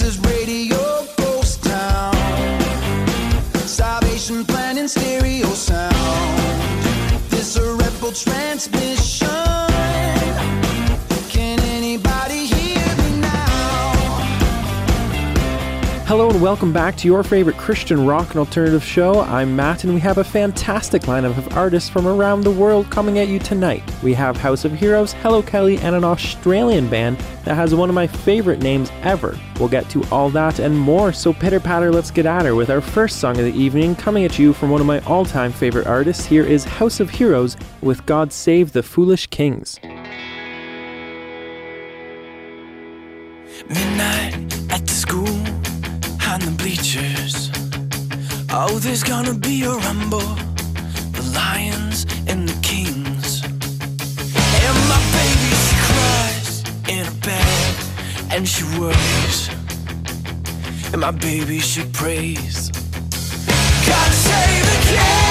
Is Hello and welcome back to your favorite Christian rock and alternative show. I'm Matt and we have a fantastic lineup of artists from around the world coming at you tonight. We have House of Heroes, Hello Kelly, and an Australian band that has one of my favorite names ever. We'll get to all that and more, so pitter patter, let's get at her with our first song of the evening coming at you from one of my all time favorite artists. Here is House of Heroes with God Save the Foolish Kings. Midnight at the school, Oh, there's gonna be a rumble. The lions and the kings. And my baby, she cries in her bed, and she worries. And my baby, she prays. God save the kings!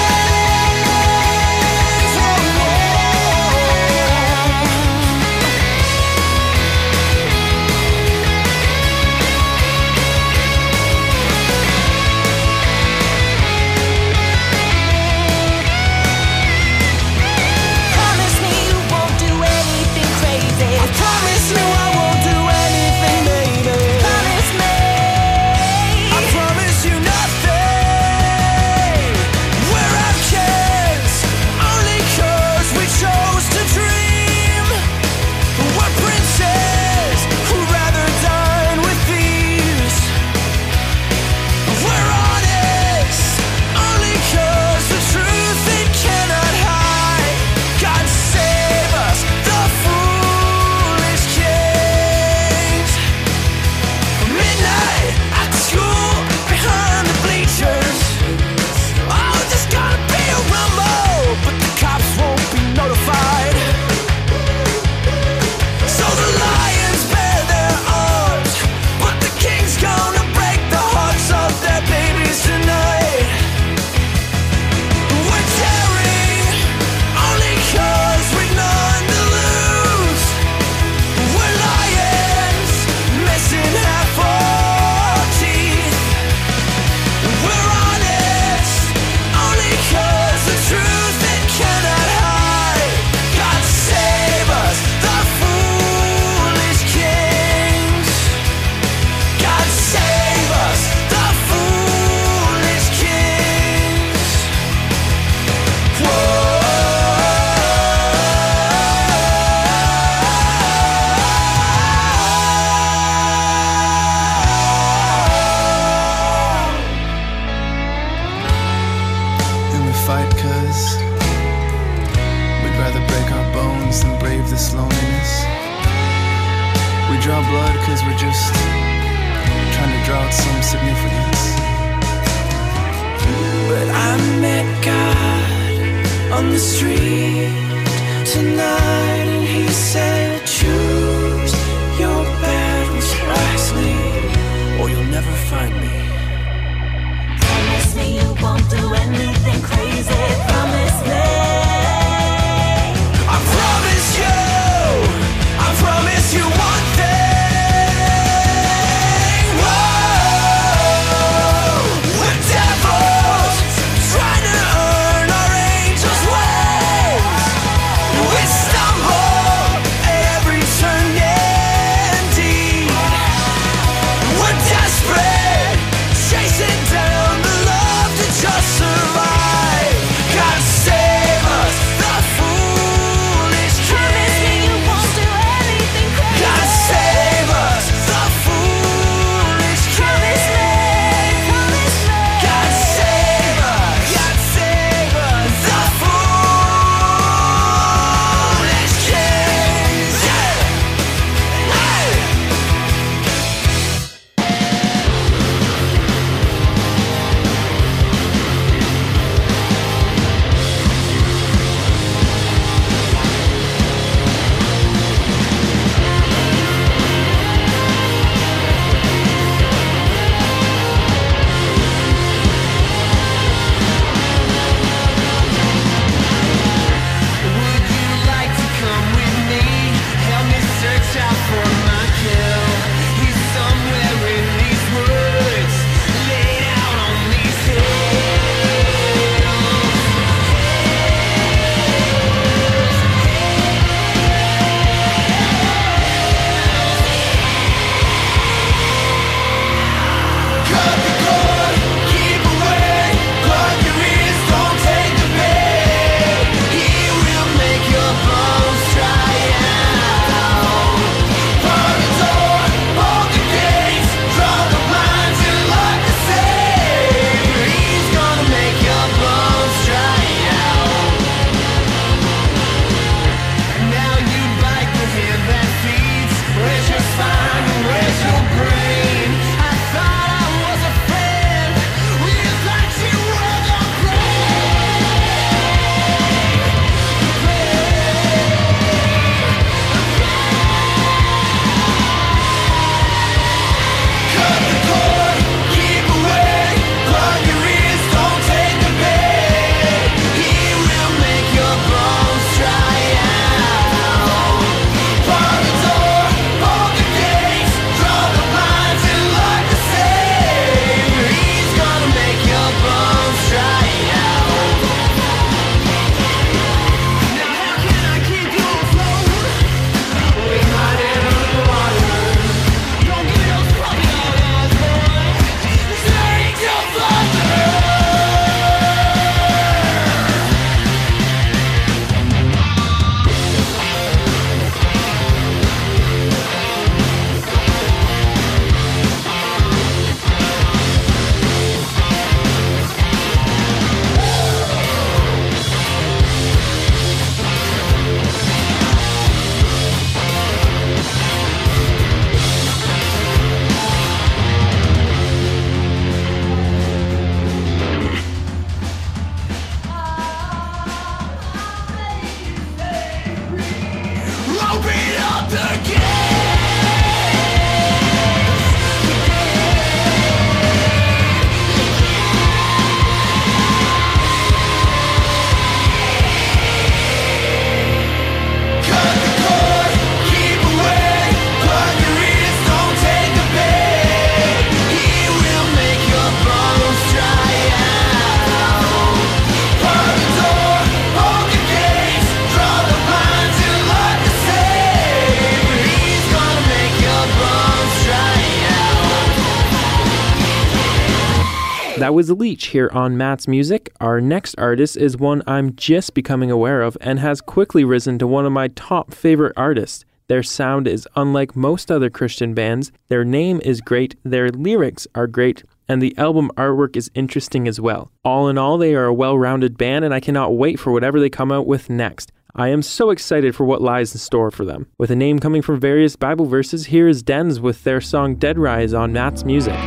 That was Leech here on Matt's Music. Our next artist is one I'm just becoming aware of and has quickly risen to one of my top favorite artists. Their sound is unlike most other Christian bands, their name is great, their lyrics are great, and the album artwork is interesting as well. All in all, they are a well rounded band, and I cannot wait for whatever they come out with next. I am so excited for what lies in store for them. With a name coming from various Bible verses, here is Dens with their song Dead Rise on Matt's Music.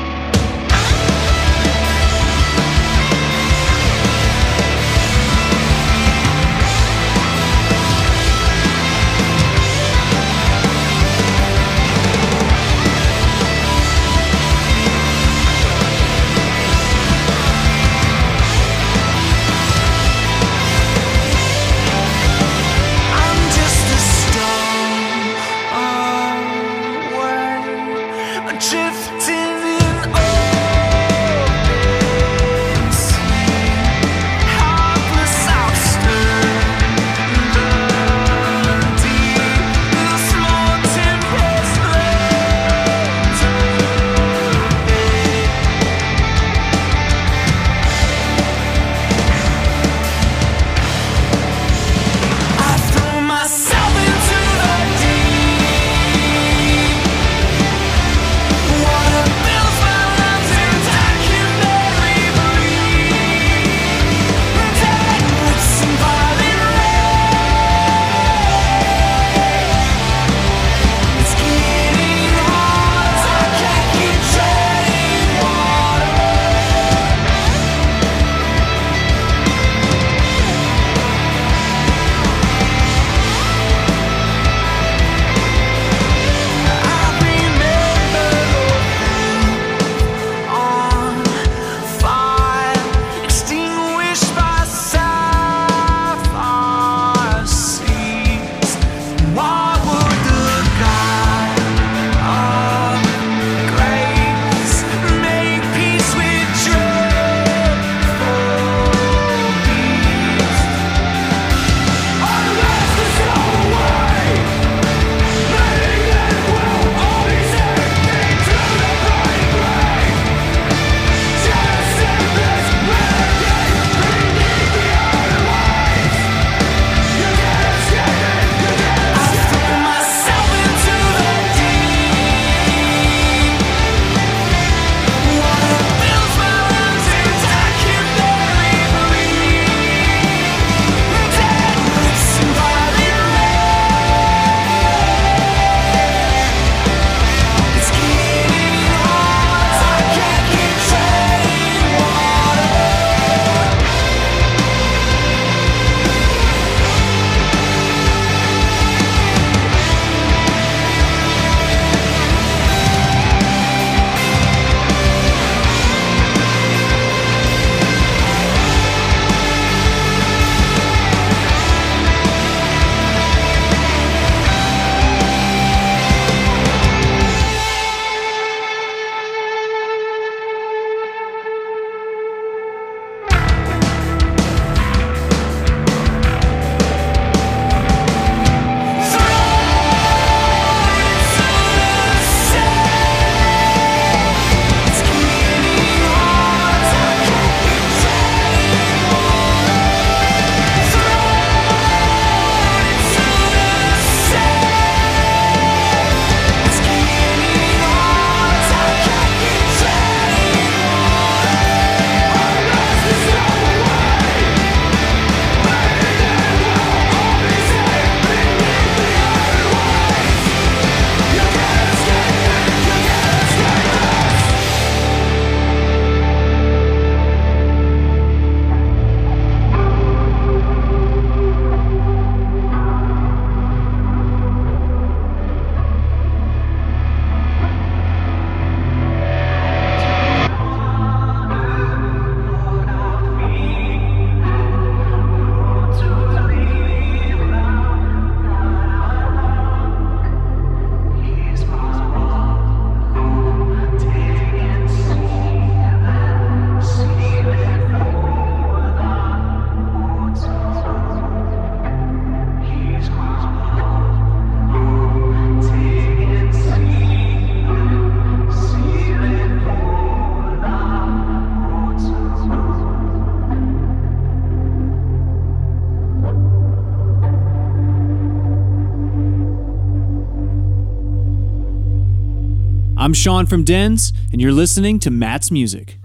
I'm Sean from Dens, and you're listening to Matt's Music.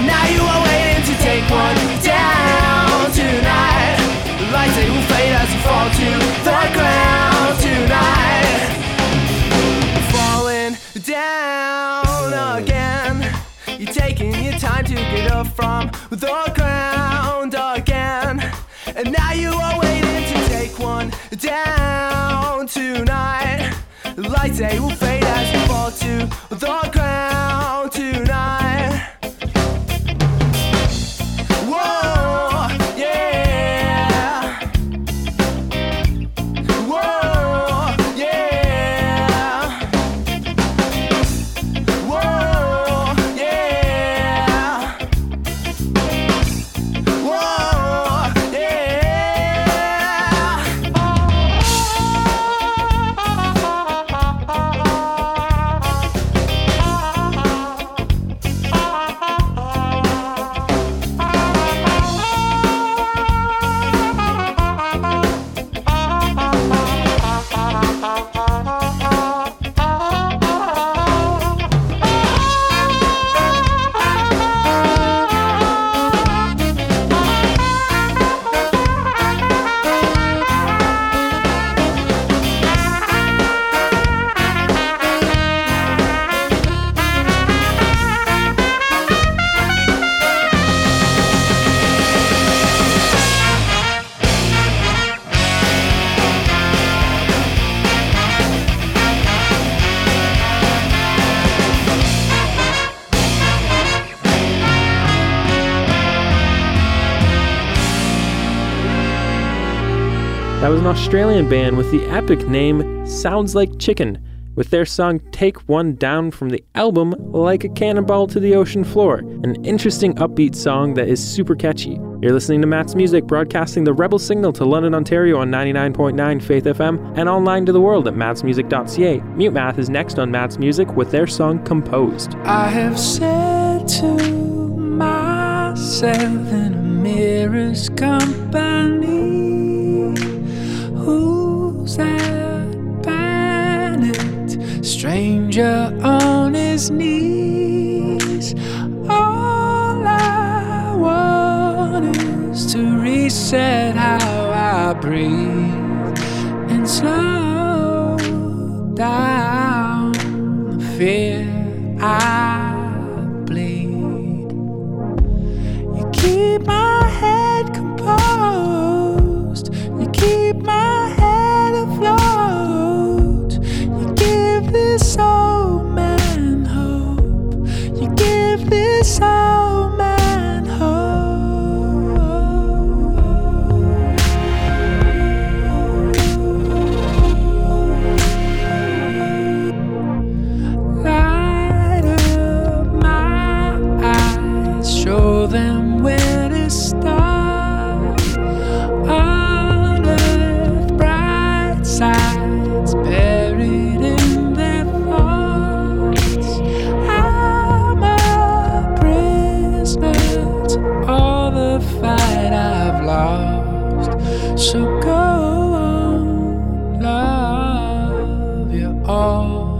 And now you are waiting to take one down tonight. Lights they will fade as you fall to the ground tonight. Falling down again. You're taking your time to get up from the ground again. And now you are waiting to take one down tonight. Lights they will fade as you fall to That was an Australian band with the epic name Sounds Like Chicken, with their song Take One Down from the album Like a Cannonball to the Ocean Floor, an interesting upbeat song that is super catchy. You're listening to Matt's Music, broadcasting the Rebel Signal to London, Ontario on 99.9 Faith FM and online to the world at mattsmusic.ca. Mutemath is next on Matt's Music with their song Composed. I have said to myself in a mirror's company, Who's that planet? Stranger on his knees. All I want is to reset how I breathe and slow down the fear I bleed. You keep my head composed. Keep my head afloat. You give this old man hope. You give this old all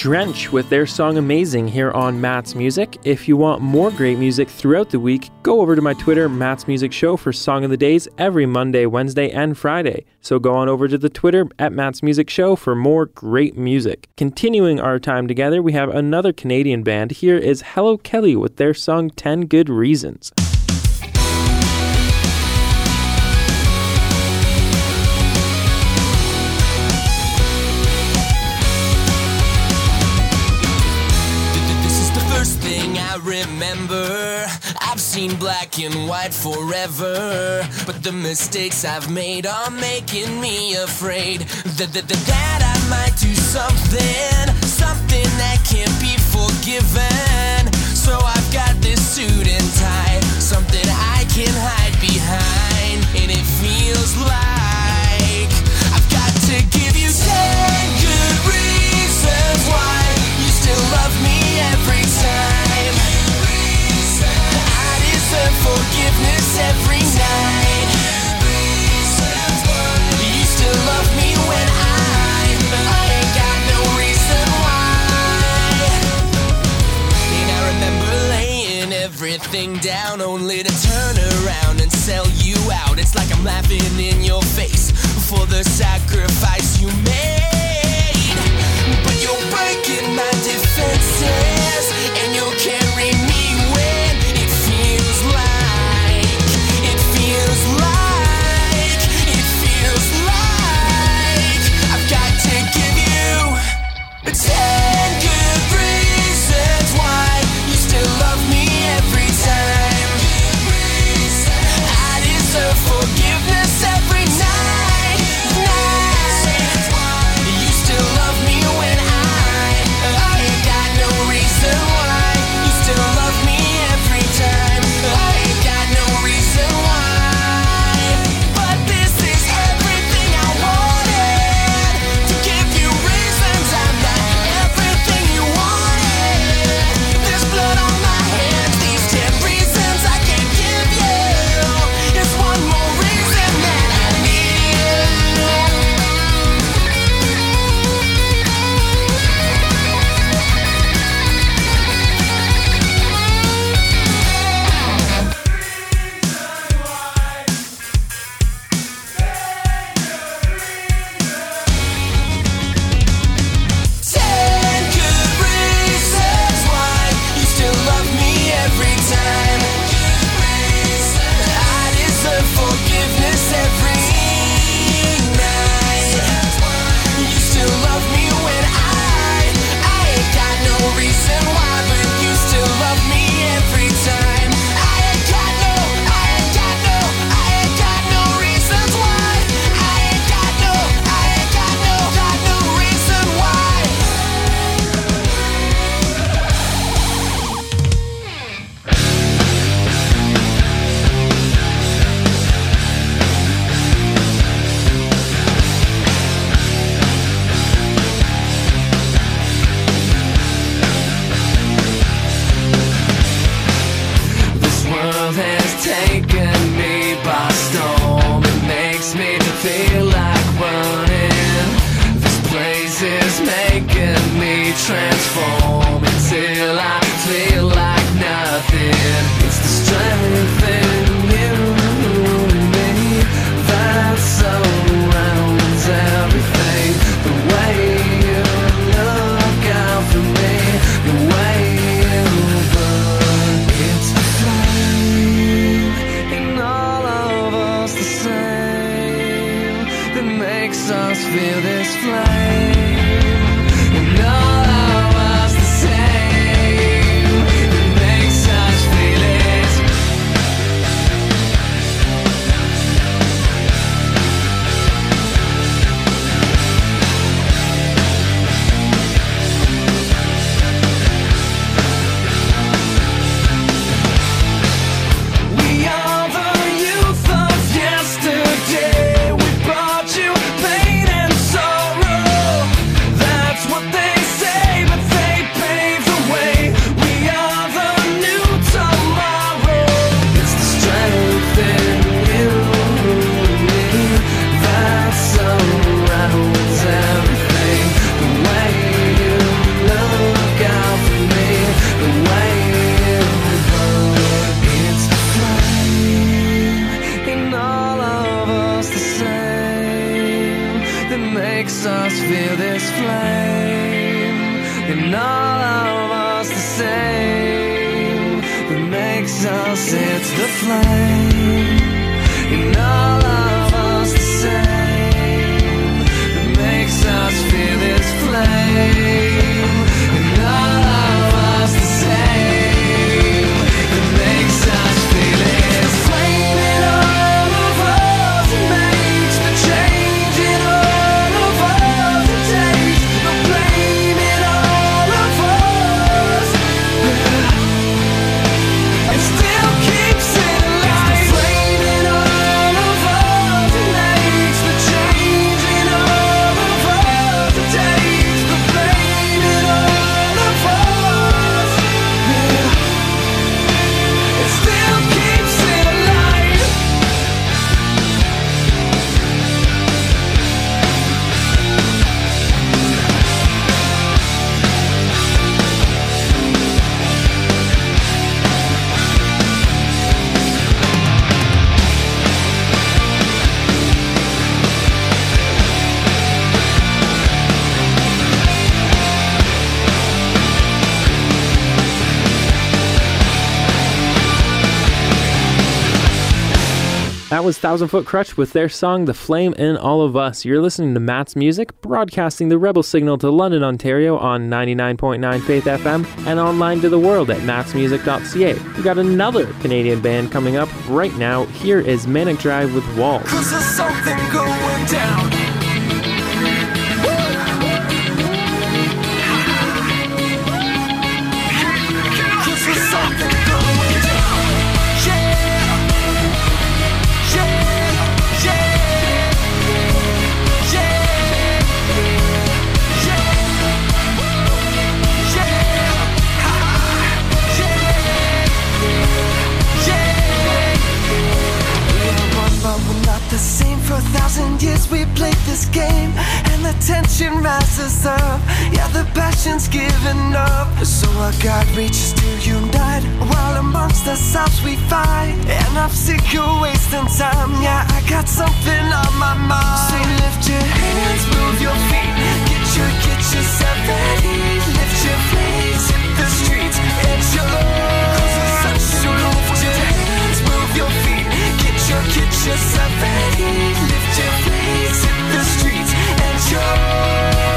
Drench with their song Amazing here on Matt's Music. If you want more great music throughout the week, go over to my Twitter, Matt's Music Show, for Song of the Days every Monday, Wednesday, and Friday. So go on over to the Twitter at Matt's Music Show for more great music. Continuing our time together, we have another Canadian band. Here is Hello Kelly with their song 10 Good Reasons. seen black and white forever. But the mistakes I've made are making me afraid that, that, that, I might do something, something that can't be forgiven. So I've got this suit and tie, something I can hide behind. And it feels like I've got to give you 10 good reasons why you still love me. forgiveness every night. You still love me when I, I ain't got no reason why. And I remember laying everything down only to turn around and sell you out. It's like I'm laughing in your face for the sacrifice you made. But you're breaking my defenses. taking me by storm. It makes me feel like running. This place is making me trans flame Thousand Foot Krutch with their song The Flame in All of Us. You're listening to Matt's Music, broadcasting the Rebel Signal to London, Ontario on 99.9 Faith FM and online to the world at mattsmusic.ca. We got another Canadian band coming up right now. Here is Manic Drive with Walls. Rises up. Yeah, the passion's giving up. So our God reaches to unite, while amongst ourselves we fight. And I'm sick of wasting time. Yeah, I got something on my mind. So lift your hands, move your feet, get your get yourself ready. Lift your flames, hit the streets, and your so lift your hands, move your feet, get your get yourself ready. Lift your flames, hit the streets, and your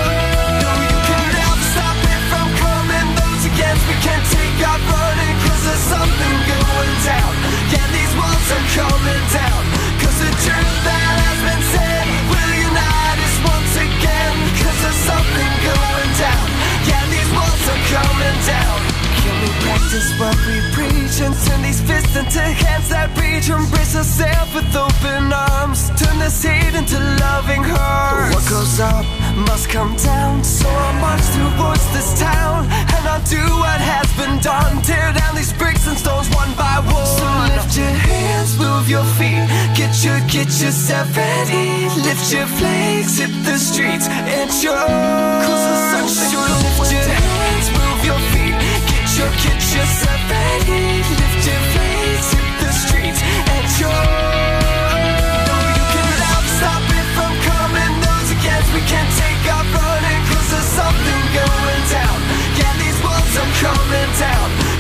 we can't take our running, cause there's something going down. Yeah, these walls are coming down. Cause the truth that has been said will unite us once again. Cause there's something going down. Yeah, these walls are coming down. Can we practice what we preach and turn these fists into hands that reach? Embrace ourselves with open arms. Turn this hate into loving hearts. What goes up must come down. So I'll march towards this town and I'll do what has been done. Tear down these bricks and stones one by one. So lift your hands, move your feet, get your get yourself ready. Lift your flags, hit the streets, and. Cause the. So lift your hands, move your feet, get your get yourself ready. Lift your flags, hit the streets, and show. Can't take off running. Cause there's something going down. Yeah, these walls are coming down.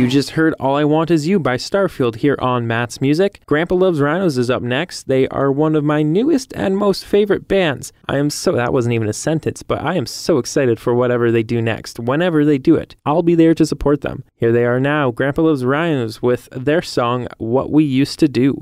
You just heard All I Want Is You by Starfield here on Matt's Music. Grandpa Loves Rhinos is up next. They are one of my newest and most favorite bands. I am so, that wasn't even a sentence, but I am so excited for whatever they do next, whenever they do it. I'll be there to support them. Here they are now, Grandpa Loves Rhinos with their song, What We Used to Do.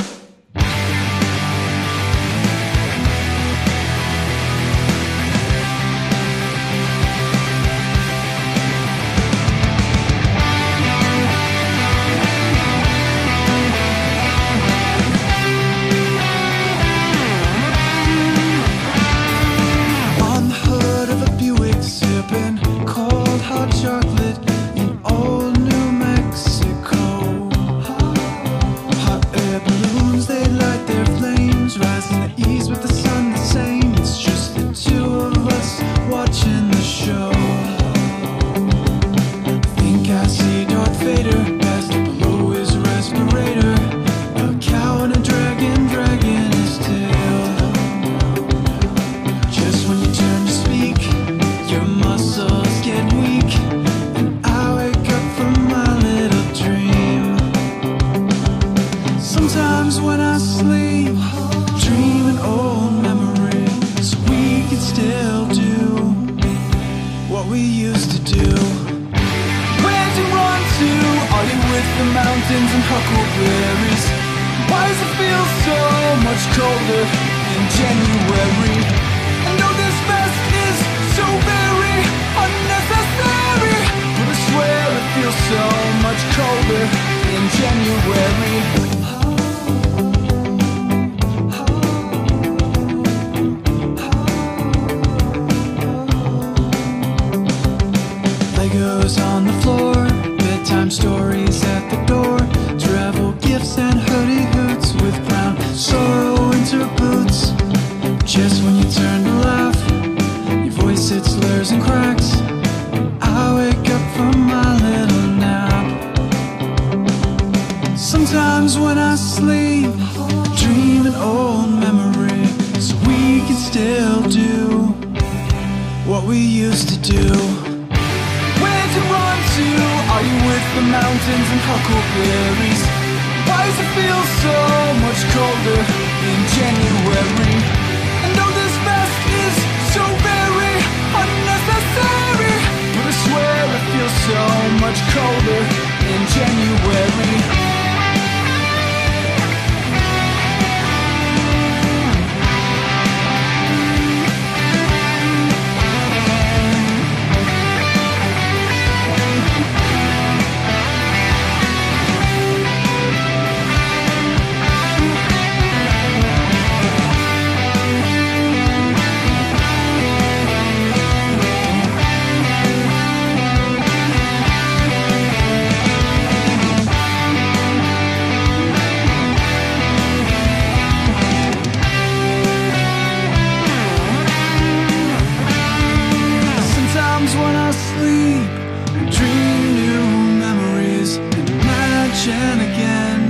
vision again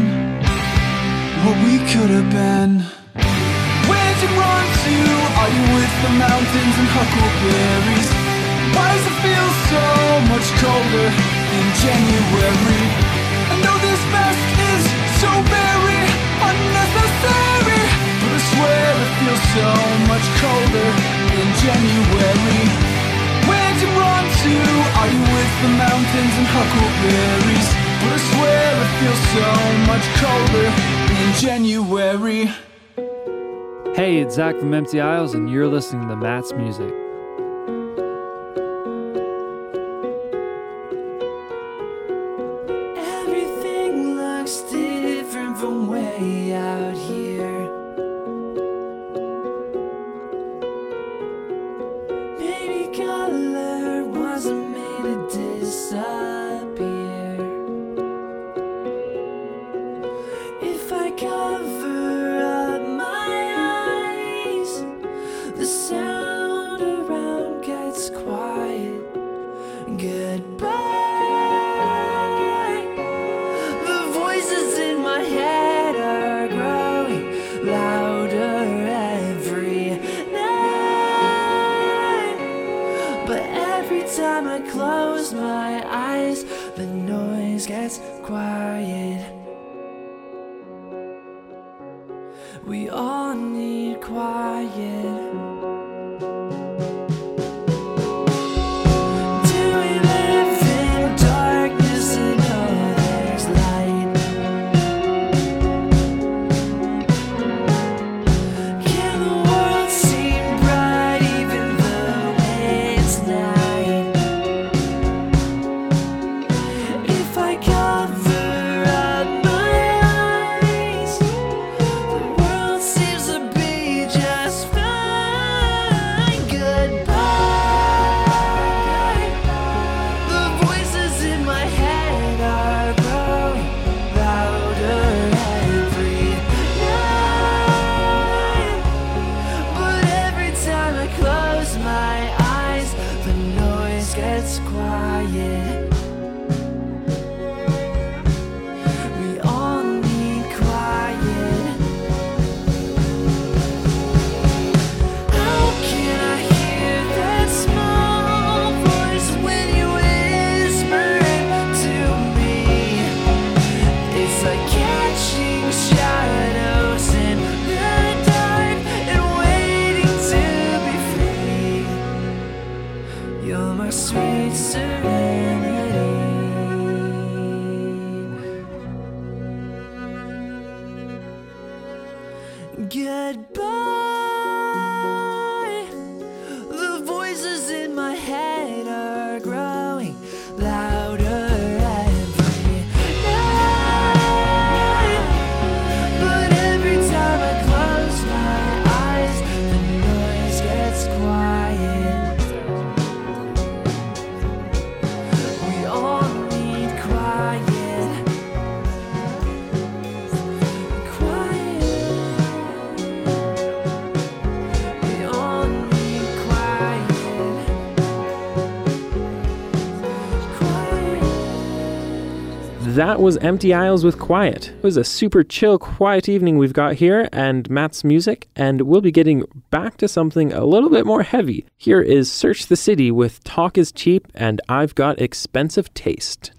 What we could have been Where'd you run to? Are you with the mountains and huckleberries? Why does it feel so much colder in January? I know this mask is so very unnecessary But I swear it feels so much colder in January Where'd you run to? Are you with the mountains and huckleberries? But I swear it feels so much colder in January. Hey, it's Zach from Empty Isles, and you're listening to Matt's Music. that was Empty Isles with Quiet. It was a super chill, quiet evening we've got here, and Matt's music, and we'll be getting back to something a little bit more heavy. Here is Search the City with Talk is Cheap and I've Got Expensive Taste.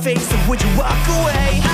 face of which you walk away.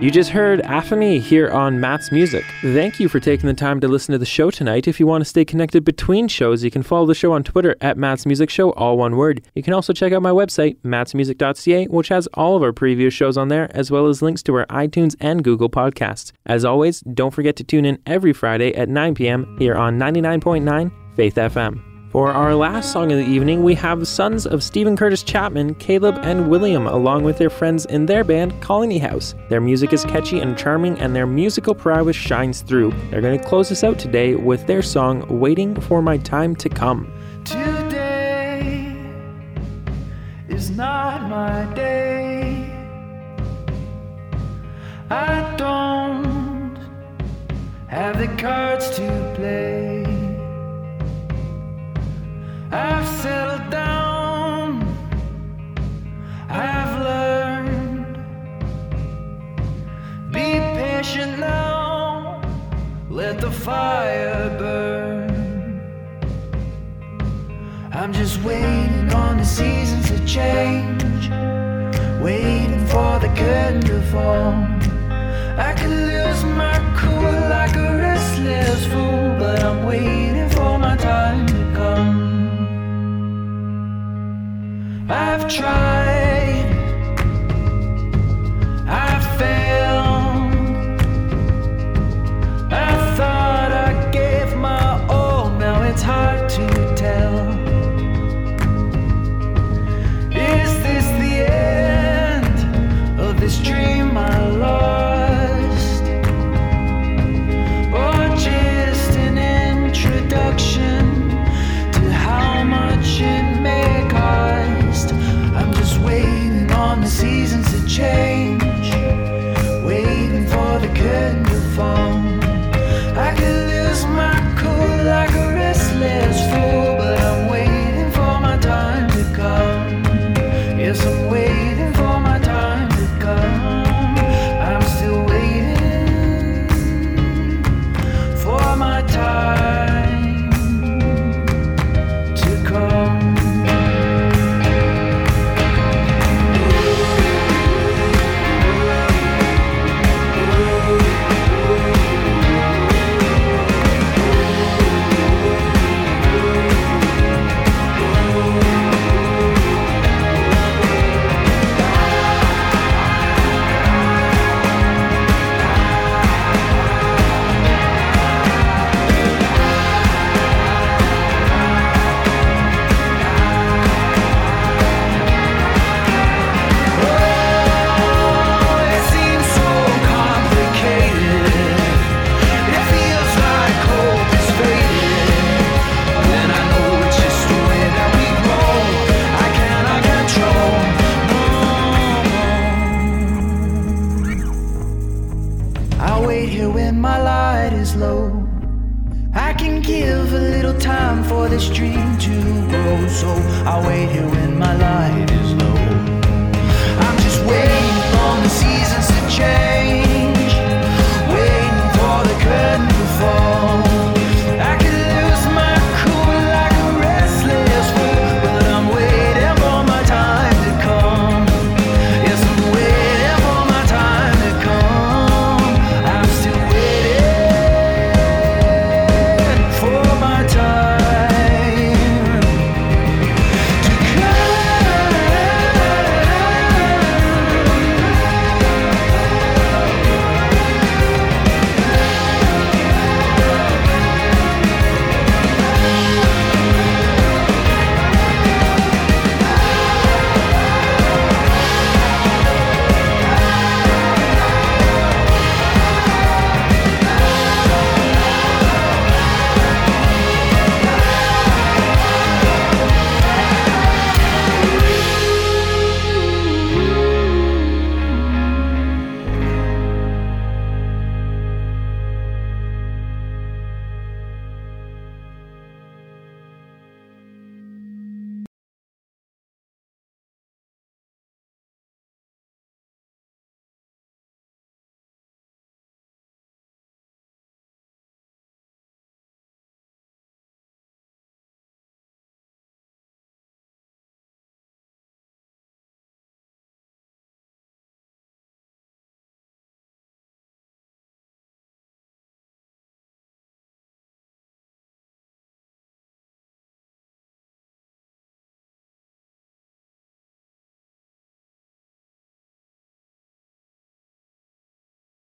You just heard Aphany here on Matt's Music. Thank you for taking the time to listen to the show tonight. If you want to stay connected between shows, you can follow the show on Twitter at Matt's Music Show, all one word. You can also check out my website, mattsmusic.ca, which has all of our previous shows on there, as well as links to our iTunes and Google podcasts. As always, don't forget to tune in every Friday at 9 p.m. here on 99.9 Faith FM. For our last song of the evening, we have sons of Steven Curtis Chapman, Caleb, and William, along with their friends in their band, Colony House. Their music is catchy and charming, and their musical prowess shines through. They're going to close us out today with their song, Waiting for My Time to Come. Today is not my day. I don't have the cards to play. I've settled down. I've learned. Be patient now. Let the fire burn. I'm just waiting on the seasons to change, waiting for the curtain to fall. I could lose my cool like a restless fool, but I'm waiting for my time I've tried,